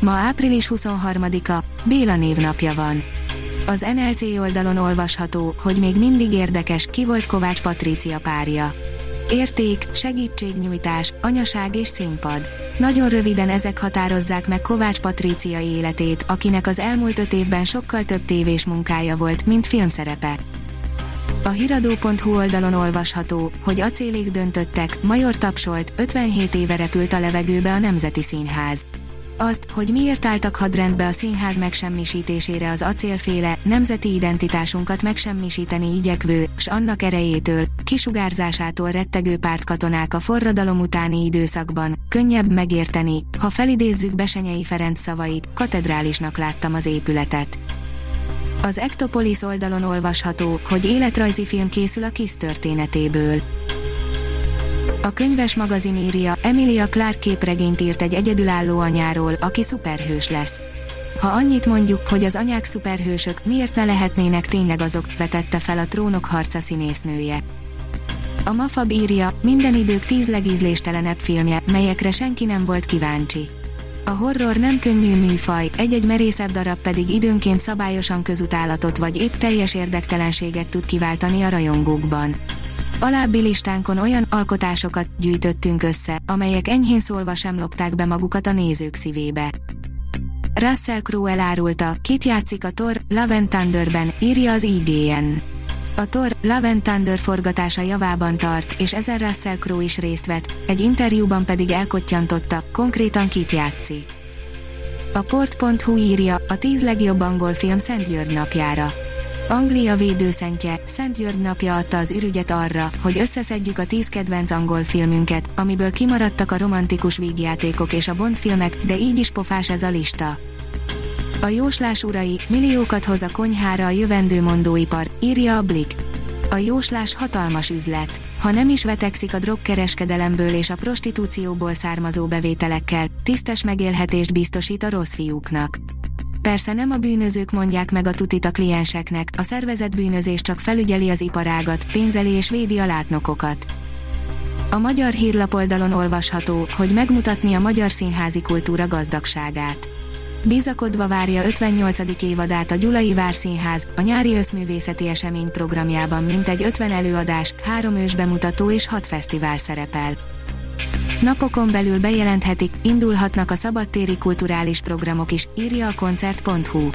Ma április 23-a, Béla névnapja van. Az NLC oldalon olvasható, hogy még mindig érdekes, ki volt Kovács Patrícia párja. Érték, segítségnyújtás, anyaság és színpad. Nagyon röviden ezek határozzák meg Kovács Patrícia életét, akinek az elmúlt öt évben sokkal több tévés munkája volt, mint filmszerepe. A hiradó.hu oldalon olvasható, hogy acélék döntöttek, Major tapsolt, 57 éve repült a levegőbe a Nemzeti Színház azt, hogy miért álltak hadrendbe a színház megsemmisítésére az acélféle, nemzeti identitásunkat megsemmisíteni igyekvő, s annak erejétől, kisugárzásától rettegő pártkatonák a forradalom utáni időszakban, könnyebb megérteni, ha felidézzük Besenyei Ferenc szavait, katedrálisnak láttam az épületet. Az Ektopolis oldalon olvasható, hogy életrajzi film készül a KISZ történetéből. A könyves magazin írja, Emilia Clark képregényt írt egy egyedülálló anyáról, aki szuperhős lesz. Ha annyit mondjuk, hogy az anyák szuperhősök, miért ne lehetnének tényleg azok, vetette fel a trónok harca színésznője. A Mafab írja, minden idők tíz legízléstelenebb filmje, melyekre senki nem volt kíváncsi. A horror nem könnyű műfaj, egy-egy merészebb darab pedig időnként szabályosan közutálatot vagy épp teljes érdektelenséget tud kiváltani a rajongókban. Alábbi listánkon olyan alkotásokat gyűjtöttünk össze, amelyek enyhén szólva sem lopták be magukat a nézők szívébe. Russell Crowe elárulta, kit játszik a Thor, Love and Thunderben, írja az IGN. A Thor, Love and Thunder forgatása javában tart, és ezen Russell Crowe is részt vett, egy interjúban pedig elkottyantotta, konkrétan kit játszik. A port.hu írja, a 10 legjobb angol film Szent György napjára. Anglia védőszentje, Szent György napja adta az ürügyet arra, hogy összeszedjük a tíz kedvenc angol filmünket, amiből kimaradtak a romantikus vígjátékok és a Bond filmek, de így is pofás ez a lista. A jóslás urai, milliókat hoz a konyhára a jövendő mondóipar, írja a Blick. A jóslás hatalmas üzlet. Ha nem is vetekszik a drogkereskedelemből és a prostitúcióból származó bevételekkel, tisztes megélhetést biztosít a rossz fiúknak. Persze nem a bűnözők mondják meg a tutit a klienseknek, a szervezet bűnözés csak felügyeli az iparágat, pénzeli és védi a látnokokat. A magyar hírlapoldalon olvasható, hogy megmutatni a magyar színházi kultúra gazdagságát. Bizakodva várja 58. évadát a Gyulai Várszínház, a nyári összművészeti esemény programjában mintegy 50 előadás, három ős bemutató és 6 fesztivál szerepel. Napokon belül bejelenthetik, indulhatnak a szabadtéri kulturális programok is, írja a koncert.hu.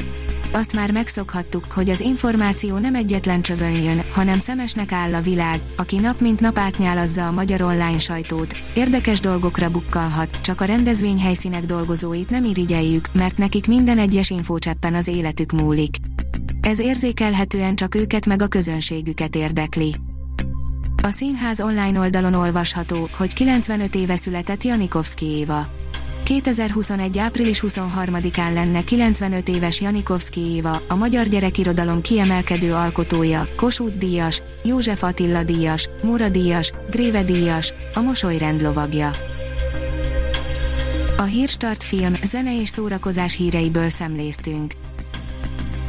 Azt már megszokhattuk, hogy az információ nem egyetlen csövön jön, hanem szemesnek áll a világ, aki nap mint nap átnyálazza a magyar online sajtót. Érdekes dolgokra bukkanhat, csak a rendezvényhelyszínek dolgozóit nem irigyeljük, mert nekik minden egyes infócseppen az életük múlik. Ez érzékelhetően csak őket meg a közönségüket érdekli. A színház online oldalon olvasható, hogy 95 éve született Janikovszki Éva. 2021. április 23-án lenne 95 éves Janikovszki Éva, a magyar gyerekirodalom kiemelkedő alkotója, Kossuth Díjas, József Attila Díjas, Móra Díjas, Gréve Díjas, a Mosolyrend lovagja. A Hírstart film, zene és szórakozás híreiből szemléztünk.